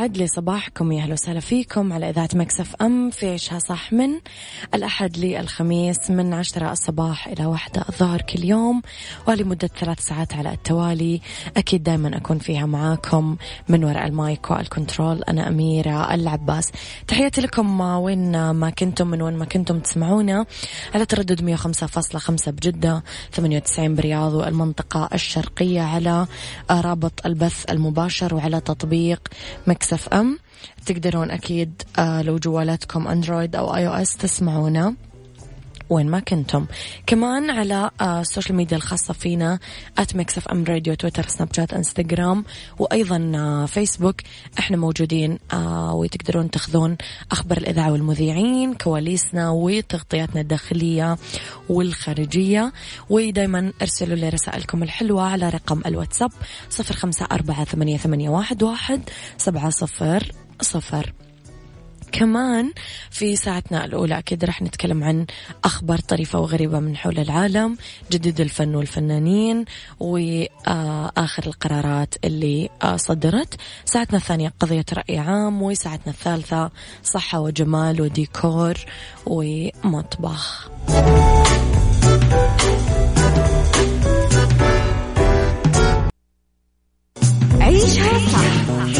يسعد لي صباحكم يا أهلا وسهلا فيكم على إذاعة Mix FM في عيشها صح من الأحد للخميس من عشرة الصباح إلى واحدة الظهر كل يوم ولمده ثلاث ساعات على التوالي. أكيد دائما أكون فيها معاكم من وراء ال mic وال control أنا أميرة العباس. تحياتي لكم وين ما كنتم من وين ما كنتم تسمعونا على تردد 105.5 بجدة 98 برياض والمنطقة الشرقية على رابط البث المباشر وعلى تطبيق Mix FM تقدرون أكيد آه لو جوالاتكم Android أو iOS تسمعونا. وين ما كنتم. كمان على آه ال social media الخاصة فينا at Mix FM radio تويتر سناب شات انستغرام وأيضا آه فيسبوك إحنا موجودين آه وتقدرون تاخذون أخبار الإذاعة والمذيعين كواليسنا وتغطياتنا الداخلية والخارجية. ودايما ارسلوا لي رسائلكم الحلوة على رقم الواتساب صفر خمسة أربعة ثمانية, واحد سبعة صفر صفر. كمان في ساعتنا الأولى. أكيد رح نتكلم عن أخبار طريفة وغريبة من حول العالم جديد الفن والفنانين وآخر القرارات اللي صدرت. ساعتنا الثانية قضية رأي عام وساعتنا الثالثة صحة وجمال وديكور ومطبخ. عيشها صح.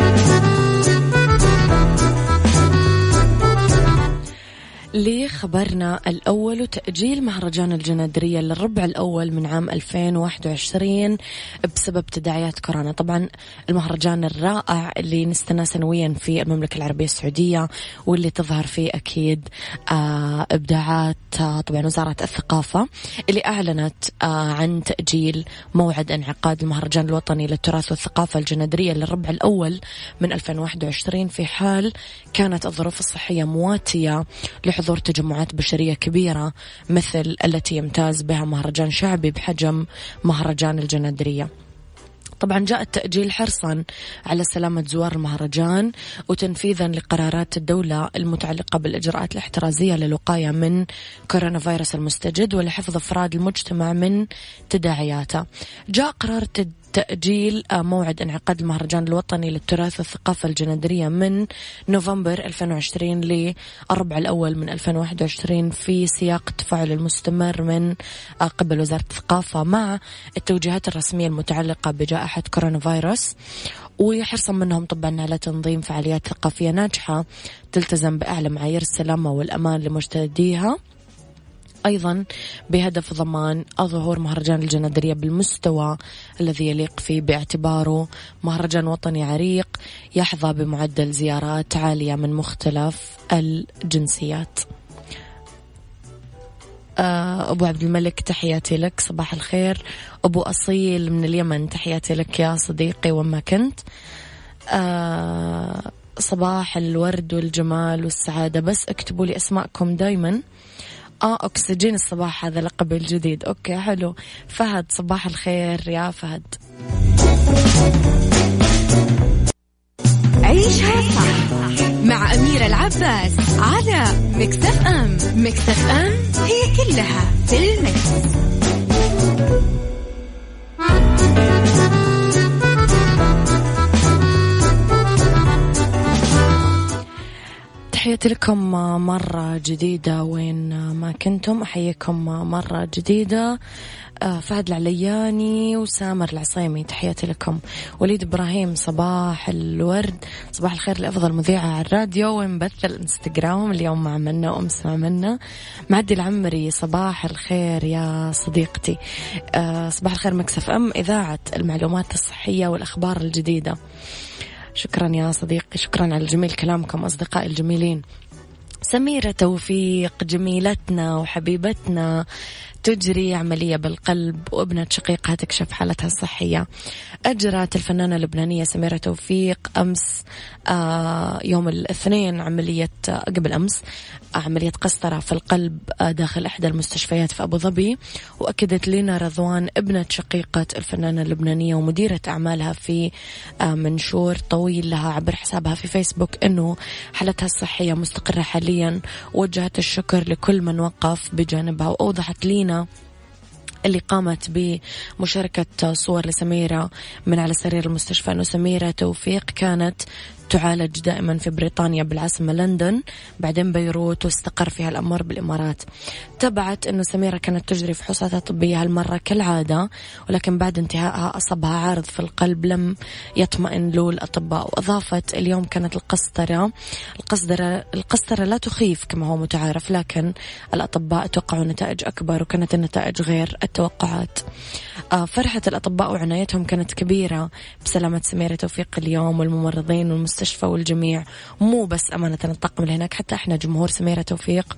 لخبرنا الأول وتأجيل مهرجان الجنادرية للربع الأول من عام 2021 بسبب تداعيات كورونا. طبعا المهرجان الرائع اللي نستناه سنويا في المملكة العربية السعودية واللي تظهر فيه أكيد آه إبداعات آه طبعا وزارة الثقافة اللي أعلنت آه عن تأجيل موعد انعقاد المهرجان الوطني للتراث والثقافة الجنادرية للربع الأول من 2021 في حال كانت الظروف الصحية مواتية لحضور تجمعات بشرية كبيرة مثل التي يمتاز بها مهرجان شعبي بحجم مهرجان الجنادرية. طبعا جاء التأجيل حرصا على سلامة زوار المهرجان وتنفيذا لقرارات الدولة المتعلقة بالإجراءات الاحترازية للوقاية من كورونا فيروس المستجد ولحفظ أفراد المجتمع من تداعياته. جاء قرار تد تأجيل موعد انعقاد المهرجان الوطني للتراث والثقافة الجنادرية من نوفمبر 2020 للربع الأول من 2021 في سياق التفاعل المستمر من قبل وزارة الثقافة مع التوجيهات الرسمية المتعلقة بجائحة كورونا فيروس وحرصا منهم طبعا على تنظيم فعاليات ثقافية ناجحة تلتزم بأعلى معايير السلامة والأمان لمجتهديها أيضا بهدف ضمان ظهور مهرجان الجنادرية بالمستوى الذي يليق فيه باعتباره مهرجان وطني عريق يحظى بمعدل زيارات عالية من مختلف الجنسيات. آه، أبو عبد الملك تحياتي لك صباح الخير. أبو أصيل من اليمن تحياتي لك يا صديقي وما كنت. آه، صباح الورد والجمال والسعادة بس اكتبوا لي أسماءكم دايما. آه أكسجين الصباح هذا لقب الجديد. أوكي حلو. فهد صباح الخير يا فهد. عيشها صح مع أميرة العباس على مكتف أم مكتف أم هي كلها في المكس. تحياتي لكم مرة جديدة. وين ما كنتم أحييكم مرة جديدة. آه، فهد العلياني وسامر العصيمي تحياتي لكم. وليد إبراهيم صباح الورد. صباح الخير لأفضل مذيعة على الراديو. وين بث الإنستغرام اليوم مع منا وأمس مع منا معدي العمري صباح الخير يا صديقتي. آه، صباح الخير مكسف أم إذاعة المعلومات الصحية والأخبار الجديدة. شكرا يا صديقي شكرا على جميل كلامكم أصدقائي الجميلين. سميرة توفيق جميلتنا وحبيبتنا تجري عملية بالقلب وابنة شقيقها تكشف حالتها الصحية. أجرت الفنانة اللبنانية سميرة توفيق أمس آه يوم الاثنين عملية آه قبل أمس عملية قسطرة في القلب آه داخل إحدى المستشفيات في أبو ظبي. وأكدت لنا رضوان ابنة شقيقة الفنانة اللبنانية ومديرة أعمالها في آه منشور طويل لها عبر حسابها في فيسبوك أنه حالتها الصحية مستقرة حاليا. وجهت الشكر لكل من وقف بجانبها وأوضحت لينا اللي قامت بمشاركة صور لسميرة من على سرير المستشفى. أنه سميرة توفيق كانت تعالج دائما في بريطانيا بالعاصمة لندن بعدين بيروت واستقر فيها الأمر بالإمارات. تبعت أنه سميرة كانت تجري فحوصاتها الطبية هالمرة كالعادة ولكن بعد انتهائها أصابها عارض في القلب لم يطمئن له الأطباء وأضافت اليوم كانت القسطرة. القسطرة القسطرة لا تخيف كما هو متعارف لكن الأطباء توقعوا نتائج أكبر وكانت النتائج غير التوقعات. آه، فرحة الأطباء وعنايتهم كانت كبيرة. بسلامة سميرة توفيق اليوم والممرضين والمستشفى. والجميع. مو بس أمانة الطاقم اللي هناك حتى إحنا جمهور سميرة توفيق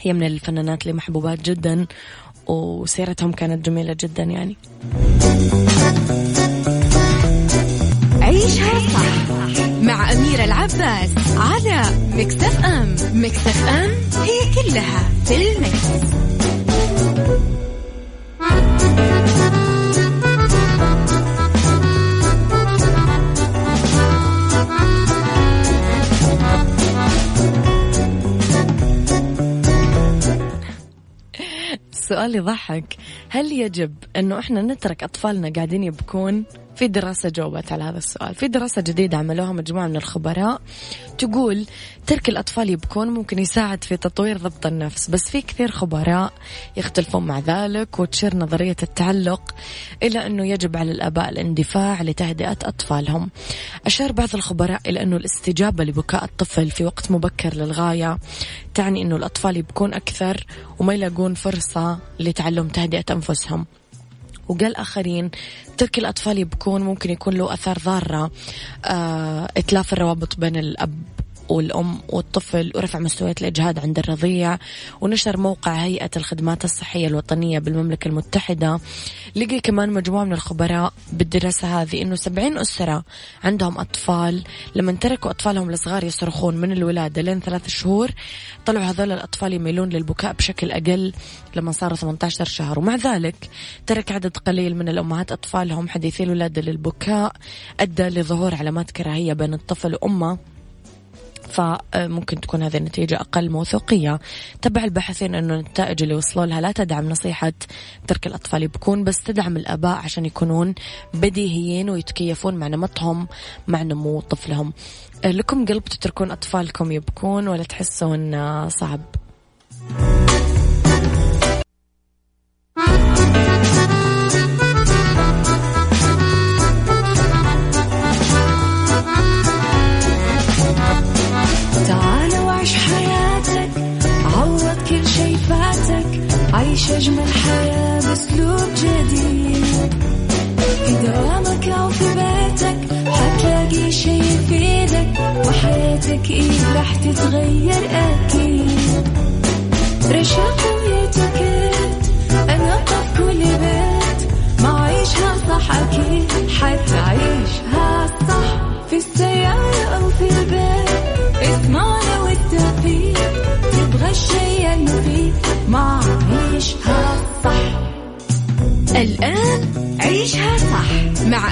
هي من الفنانات اللي محبوبات جدا وسيرتهم كانت جميلة جدا يعني. عيشها صح مع أميرة العباس على مكتف أم مكتف أم هي كلها في المكس. السؤال يضحك. هل يجب أنه إحنا نترك أطفالنا قاعدين يبكون؟ في دراسة جاوبت على هذا السؤال. في دراسة جديدة عملوها مجموعة من الخبراء تقول ترك الأطفال يبكون ممكن يساعد في تطوير ضبط النفس بس في كثير خبراء يختلفون مع ذلك وتشير نظرية التعلق إلى أنه يجب على الآباء الاندفاع لتهدئة أطفالهم. أشار بعض الخبراء إلى أنه الاستجابة لبكاء الطفل في وقت مبكر للغاية تعني أنه الأطفال يبكون أكثر وما يلاقون فرصة لتعلم تهدئة أنفسهم. وقال آخرين ترك الأطفال يبكون ممكن يكون له أثار ضارة. آه إتلاف الروابط بين الأب والأم والطفل ورفع مستويات الإجهاد عند الرضيع ونشر موقع هيئة الخدمات الصحية الوطنية بالمملكة المتحدة. لقي كمان مجموعة من الخبراء بالدراسة هذه أنه 70 أسرة عندهم أطفال. لما تركوا أطفالهم الصغار يصرخون من الولادة لين ثلاث شهور. طلعوا هذول الأطفال يميلون للبكاء بشكل أقل لما صاروا 18 شهر. ومع ذلك ترك عدد قليل من الأمهات أطفالهم حديثي الولادة للبكاء أدى لظهور علامات كراهية بين الطفل وأمه. فممكن تكون هذه النتيجة أقل موثوقية تبع الباحثين أنه النتائج اللي وصلوا لها لا تدعم نصيحة ترك الأطفال يبكون بس تدعم الآباء عشان يكونون بديهيين ويتكيفون مع نمطهم مع نمو طفلهم لكم قلب تتركون أطفالكم يبكون ولا تحسون صعب؟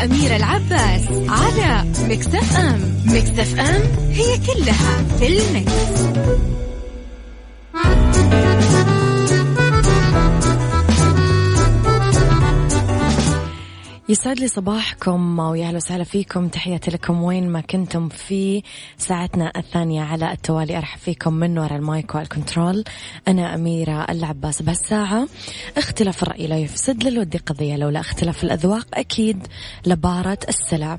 صح مع أميرة العباس على Mix FM Mix FM it's all in the mix. يسعد لي صباحكم ويا أهلا وسهلا فيكم. تحياتي لكم وين ما كنتم في ساعتنا الثانية على التوالي. أرحب فيكم من وراء ال mic وال control. أنا أميرة العباس بهالساعة اختلاف الرأي لا يفسد للود قضية لولا اختلاف الأذواق أكيد لبارة السلع.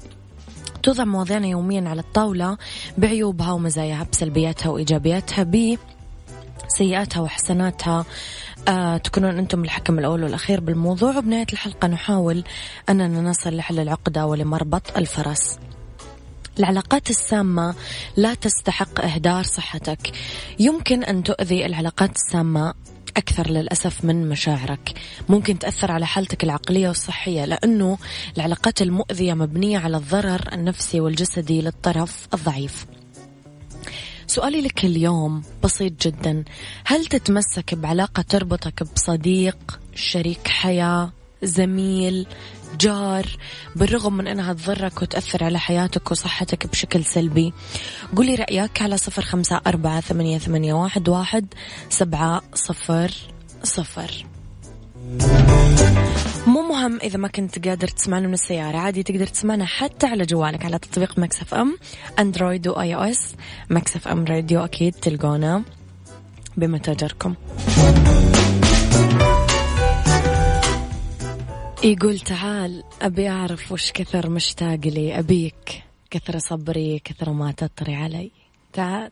توضع مواضيعنا يوميا على الطاولة بعيوبها ومزاياها بسلبياتها وإيجابياتها ب سيئاتها وحسناتها. آه تكونون أنتم الحكم الأول والأخير بالموضوع. وبنهاية الحلقة نحاول أننا نصل لحل العقدة ولمربط الفرس. العلاقات السامة لا تستحق إهدار صحتك. يمكن أن تؤذي العلاقات السامة أكثر للأسف من مشاعرك. ممكن تأثر على حالتك العقلية والصحية لأنه العلاقات المؤذية مبنية على الضرر النفسي والجسدي للطرف الضعيف. سؤالي لك اليوم بسيط جدا. هل تتمسك بعلاقة تربطك بصديق شريك حياة زميل جار بالرغم من أنها تضرك وتأثر على حياتك وصحتك بشكل سلبي؟ قولي رأيك على صفر خمسة أربعة ثمانية, ثمانية واحد, واحد سبعة صفر صفر. مو مهم إذا ما كنت قادر تسمعنا من السيارة. عادي تقدر تسمعنا حتى على جوالك على تطبيق Mix FM. Android و iOS. Mix FM Radio أكيد تلقونا بمتاجركم. يقول تعال أبي أعرف وش كثر مشتاق لي. أبيك كثر صبري كثر ما تطري علي. تعال.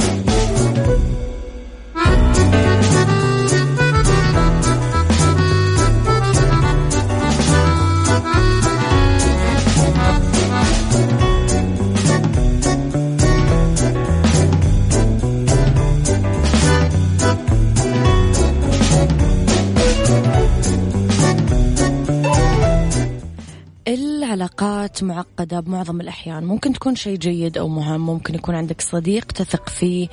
معقدة بمعظم الأحيان. ممكن تكون شيء جيد أو مهم. ممكن يكون عندك صديق تثق فيه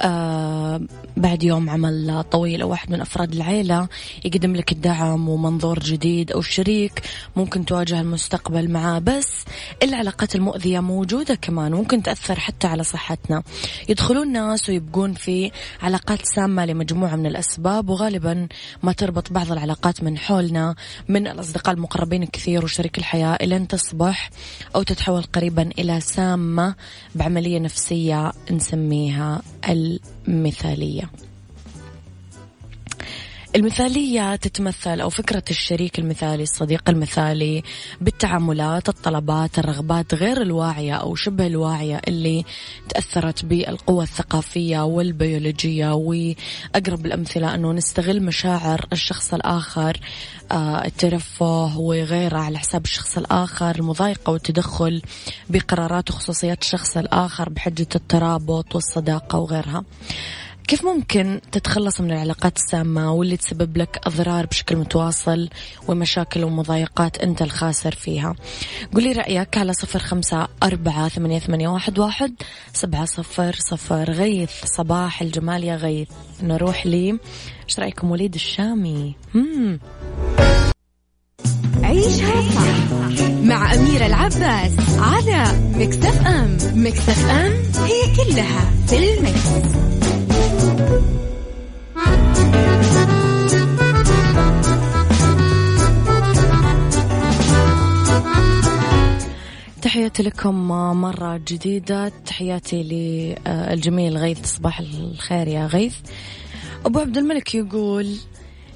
آه بعد يوم عمل طويل أو واحد من أفراد العيلة يقدم لك الدعم ومنظور جديد أو شريك ممكن تواجه المستقبل معاه. بس العلاقات المؤذية موجودة كمان. ممكن تأثر حتى على صحتنا. يدخلون ناس ويبقون في علاقات سامة لمجموعة من الأسباب وغالبا ما تربط بعض العلاقات من حولنا من الأصدقاء المقربين كثير وشريك الحياة إلى تصبح أو تتحول قريبا إلى سامة بعملية نفسية نسميها المثالية. المثالية تتمثل أو فكرة الشريك المثالي الصديق المثالي بالتعاملات الطلبات الرغبات غير الواعية أو شبه الواعية اللي تأثرت بالقوة الثقافية والبيولوجية. وأقرب الأمثلة أنه نستغل مشاعر الشخص الآخر آه، الترفه وغيره على حساب الشخص الآخر المضايقة والتدخل بقرارات وخصوصيات الشخص الآخر بحجة الترابط والصداقة وغيرها. كيف ممكن تتخلص من العلاقات السامة واللي تسبب لك أضرار بشكل متواصل ومشاكل ومضايقات أنت الخاسر فيها؟ قولي رأيك على صفر خمسة أربعة ثمانية, ثمانية واحد, واحد سبعة صفر صفر. غيث صباح الجمال يا غيث. نروح لي. إيش رأيكم وليد الشامي؟ مم. عيشها صح مع أميرة العباس على مكتف أم. مكتف أم هي كلها في المكس. تحياتي لكم مرة جديدة. تحياتي للجميل غيث. صباح الخير يا غيث. أبو عبد الملك يقول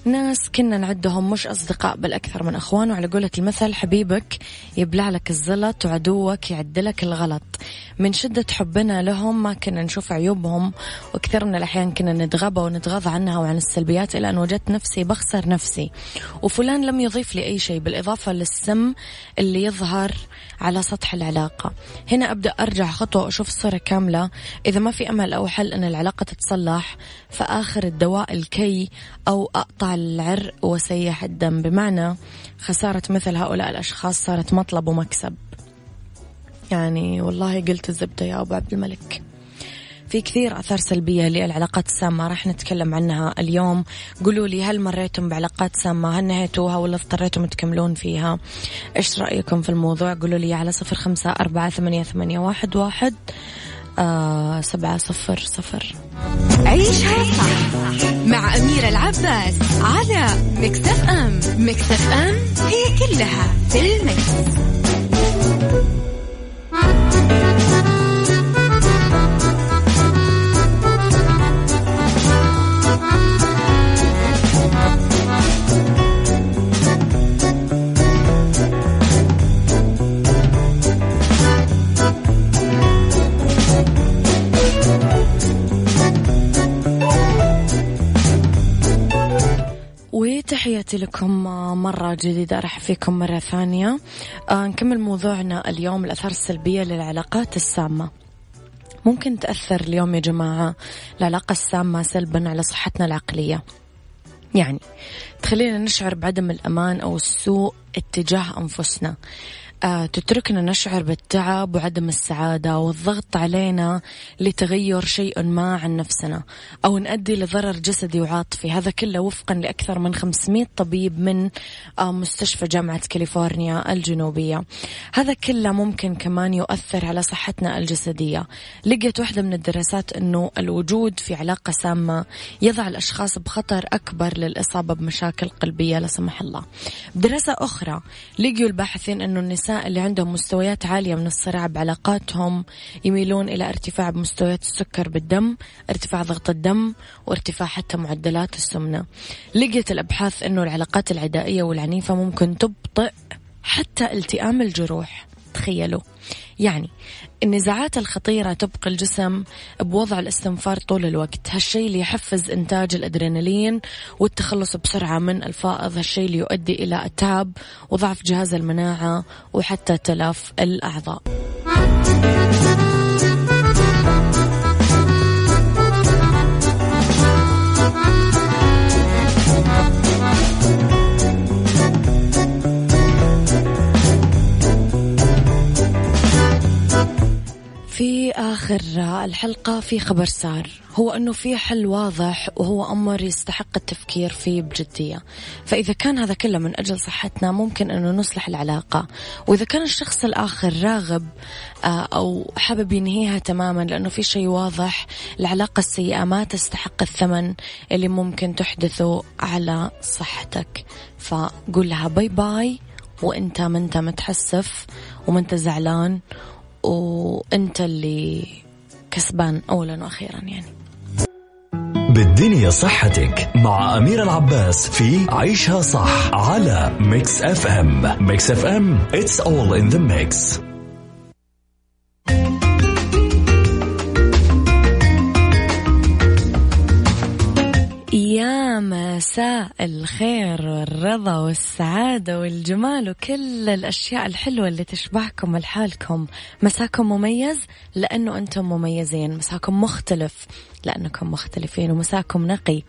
ناس كنا نعدهم مش أصدقاء بل أكثر من أخوان. وعلى قولة المثل حبيبك يبلع لك الزلط وعدوك يعدلك الغلط. من شدة حبنا لهم ما كنا نشوف عيوبهم وكثير من الأحيان كنا نتغابى ونتغاضى عنها وعن السلبيات إلى أن وجدت نفسي بخسر نفسي. وفلان لم يضيف لي أي شيء بالإضافة للسم اللي يظهر على سطح العلاقة. هنا أبدأ أرجع خطوة وأشوف الصورة كاملة. إذا ما في أمل أو حل أن العلاقة تتصلح فآخر الدواء الكي أو أقطع العرق وسيح الدم. بمعنى خسارة مثل هؤلاء الأشخاص صارت مطلب ومكسب. يعني والله قلت الزبدة يا أبو عبد الملك. في كثير آثار سلبية للعلاقات السامة راح نتكلم عنها اليوم. قولوا لي هل مريتم بعلاقات سامة؟ هل نهيتوها ولا اضطريتم تكملون فيها؟ إيش رأيكم في الموضوع؟ قولوا لي على صفر خمسة أربعة ثمانية, ثمانية واحد, واحد آه سبعة صفر صفر. عيشها صح مع أميرة العباس على مكتف أم. مكتف أم هي كلها في المكس. لكم مرة جديدة أرحب فيكم مرة ثانية. آه نكمل موضوعنا اليوم الأثار السلبية للعلاقات السامة. ممكن تأثر اليوم يا جماعة العلاقة السامة سلبا على صحتنا العقلية. يعني تخلينا نشعر بعدم الأمان أو السوء اتجاه أنفسنا. تتركنا نشعر بالتعب وعدم السعادة والضغط علينا لتغير شيء ما عن نفسنا أو نؤدي لضرر جسدي وعاطفي. هذا كله وفقا لأكثر من 500 طبيب من آه، مستشفى جامعة كاليفورنيا الجنوبية. هذا كله ممكن كمان يؤثر على صحتنا الجسدية. لقيت واحدة من الدراسات أنه الوجود في علاقة سامة يضع الأشخاص بخطر أكبر للإصابة بمشاكل قلبية لا سمح الله. بدراسة أخرى لقيوا الباحثين أنه النساء اللي عندهم مستويات عالية من الصراع بعلاقاتهم يميلون إلى ارتفاع بمستويات السكر بالدم ارتفاع ضغط الدم وارتفاع حتى معدلات السمنة. لقيت الأبحاث أنه العلاقات العدائية والعنيفة ممكن تبطئ حتى التئام الجروح. تخيلوا. يعني النزاعات الخطيرة تبقي الجسم بوضع الاستنفار طول الوقت. هالشيء اللي يحفز إنتاج الأدرينالين والتخلص بسرعة من الفائض هالشيء اللي يؤدي إلى التعب وضعف جهاز المناعة وحتى تلف الأعضاء. آخر الحلقة في خبر صار هو أنه في حل واضح وهو أمر يستحق التفكير فيه بجدية. فإذا كان هذا كله من أجل صحتنا ممكن أنه نصلح العلاقة. وإذا كان الشخص الآخر راغب آه، أو حابب ينهيها تماما لأنه في شيء واضح العلاقة السيئة ما تستحق الثمن اللي ممكن تحدثه على صحتك. فقول لها باي باي وإنت ما انت متحسف وما انت زعلان وانت اللي كسبان اولا وأخيرا يعني. بالدنيا صحتك مع أميرة العباس في عيشها صح على Mix FM Mix FM it's all in the mix. يا مساء الخير والرضا والسعادة والجمال وكل الأشياء الحلوة اللي تشبعكم لحالكم مساكم مميز لأنه أنتم مميزين. مساكم مختلف لأنكم مختلفين. ومساكم نقي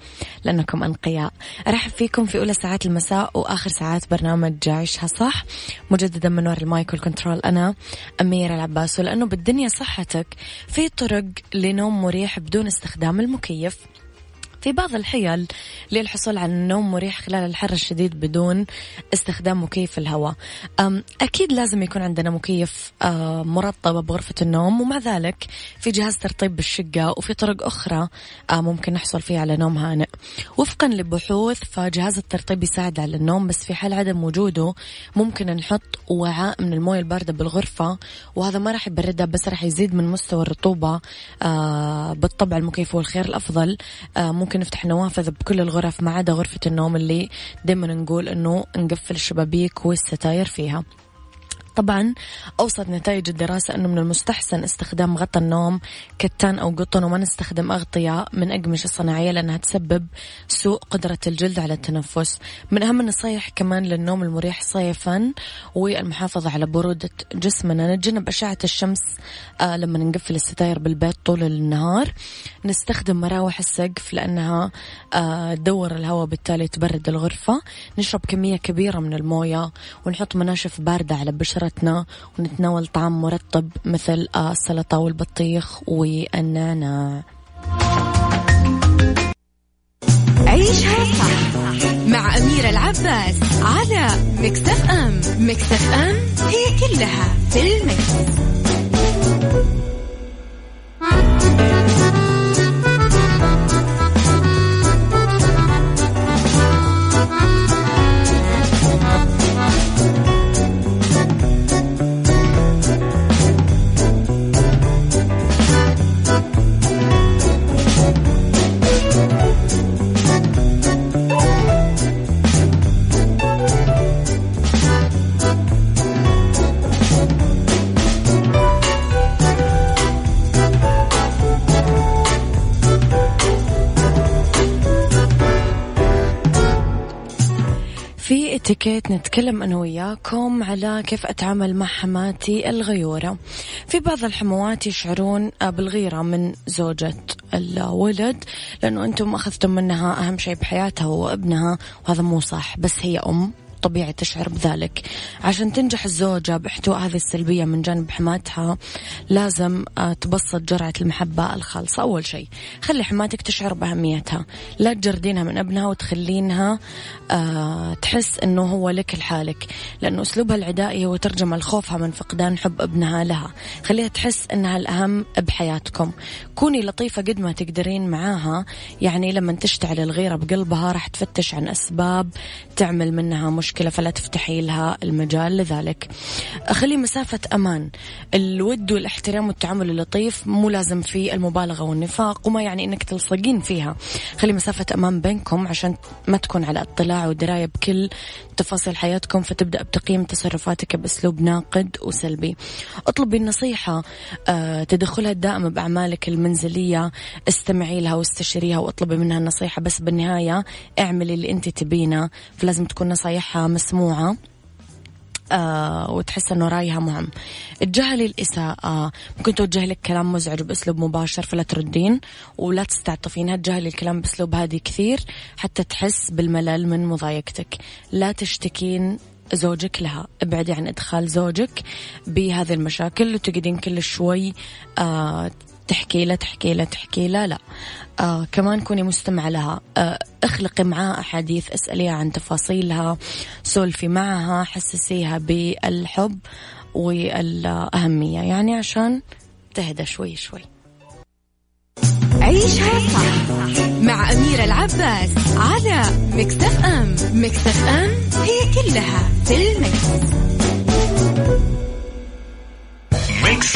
لأنكم أنقياء. أرحب فيكم في أولى ساعات المساء وآخر ساعات برنامج عيشها صح. مجددا من وراء المايك والكنترول أنا أميرة العباس. ولأنه بالدنيا صحتك في طرق لنوم مريح بدون استخدام المكيف. في بعض الحيل للحصول على النوم مريح خلال الحر الشديد بدون استخدام مكيف الهواء. أكيد لازم يكون عندنا مكيف مرطب بغرفة النوم ومع ذلك في جهاز ترطيب بالشقة وفي طرق أخرى ممكن نحصل فيها على نوم هانئ. وفقا لبحوث فجهاز الترطيب يساعد على النوم بس في حال عدم وجوده ممكن نحط وعاء من الموية الباردة بالغرفة وهذا ما راح يبردها بس راح يزيد من مستوى الرطوبة بالطبع المكيف هو الخيار الأفضل ممكن ممكن نفتح النوافذ بكل الغرف ما عدا غرفة النوم اللي دائما نقول إنه نقفل الشبابيك والستاير فيها. طبعا أوصت نتائج الدراسة أنه من المستحسن استخدام غطاء النوم كتان أو قطن وما نستخدم أغطية من أقمشة صناعية لأنها تسبب سوء قدرة الجلد على التنفس. من أهم النصايح كمان للنوم المريح صيفا والمحافظة على برودة جسمنا. نتجنب أشعة الشمس آه لما نقفل الستاير بالبيت طول النهار. نستخدم مراوح السقف لأنها آه تدور الهواء بالتالي تبرد الغرفة. نشرب كمية كبيرة من الموية ونحط مناشف باردة على بشرة سفرتنا ونتناول طعام مرطب مثل السلطة والبطيخ والنعناع عيشها صح مع أميرة العباس على مكتف أم مكتف أم هي كلها في المكس. اتيكيت نتكلم أنا وياكم على كيف أتعامل مع حماتي الغيورة. في بعض الحموات يشعرون بالغيرة من زوجة الولد لأنه أنتم أخذتم منها أهم شيء بحياتها هو ابنها وهذا مو صح بس هي أم. طبيعي تشعر بذلك. عشان تنجح الزوجة باحتواء هذه السلبية من جانب حماتها لازم آه، تبسط جرعة المحبة الخالصة. أول شيء خلي حماتك تشعر بأهميتها. لا تجردينها من أبنها وتخلينها آه، تحس أنه هو لك لحالك. لأنه أسلوبها العدائي هو ترجمة لخوفها من فقدان حب ابنها لها. خليها تحس أنها الأهم بحياتكم. كوني لطيفة قد ما تقدرين معاها. يعني لما تشتعل الغيرة بقلبها راح تفتش عن أسباب تعمل منها مشكلة فلا تفتحي لها المجال. لذلك خلي مسافة أمان. الود والاحترام والتعامل اللطيف مو لازم فيه المبالغة والنفاق وما يعني أنك تلصقين فيها. خلي مسافة أمان بينكم عشان ما تكون على اطلاع ودراية بكل تفاصيل حياتكم فتبدأ بتقييم تصرفاتك بأسلوب ناقد وسلبي. اطلبي النصيحة آه، تدخلها الدائم بأعمالك المنزلية. استمعي لها واستشيريها واطلبي منها النصيحة. بس بالنهاية اعملي اللي انت تبينه. فلازم تكون نصايحها مسموعة آه وتحس إنه رايها مهم. تجاهلي الاساءة ممكن توجه كلام مزعج بأسلوب مباشر فلا تردين ولا تستعطفينها. تجاهلي الكلام بأسلوب هادي كثير حتى تحس بالملل من مضايقتك. لا تشتكين زوجك لها. ابعدي عن إدخال زوجك بهذه المشاكل وتقعدين كل شوي آه تحكي له تحكي له تحكي له لا. آه كمان كوني مستمعة لها. آه اخلقي معها أحاديث اسأليها عن تفاصيلها سولفي معها حسسيها بالحب والأهمية. يعني عشان تهدى شوي شوي. عيشها صح مع أميرة العباس على Mix FM. Mix FM it's all in the mix.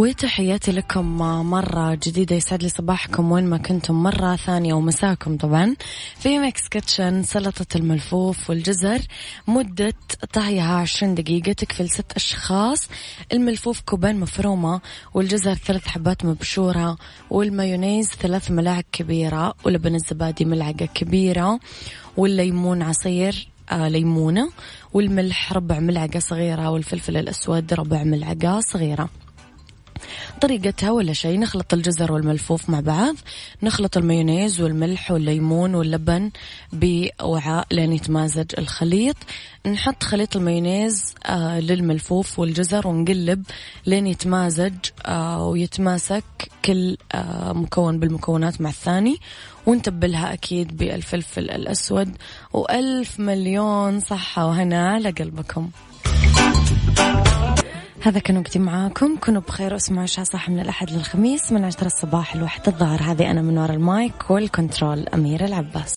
وتحياتي لكم مرة جديدة يسعد لي صباحكم وين ما كنتم. مرة ثانية ومساكم طبعا. في mix kitchen سلطة الملفوف والجزر. مدة طهيها 20 دقيقة تكفي لست أشخاص. الملفوف كوبين مفرومة والجزر ثلاث حبات مبشورة والمايونيز ثلاث ملاعق كبيرة ولبن الزبادي ملعقة كبيرة والليمون عصير آه ليمونة والملح ربع ملعقة صغيرة والفلفل الأسود ربع ملعقة صغيرة. طريقتها ولا شيء؟ نخلط الجزر والملفوف مع بعض نخلط المايونيز والملح والليمون واللبن بوعاء لين يتمازج الخليط. نحط خليط المايونيز آه للملفوف والجزر ونقلب لين يتمازج آه ويتماسك كل آه مكون بالمكونات مع الثاني. ونتبلها أكيد بالفلفل الأسود. وألف مليون صحة وهنا على قلبكم هذا كان وقتي معاكم. كونوا بخير واسمعوا عشاء صح من الأحد للخميس من عشرة الصباح لواحد الظهر هذه أنا من وراء المايك والكنترول أميرة العباس.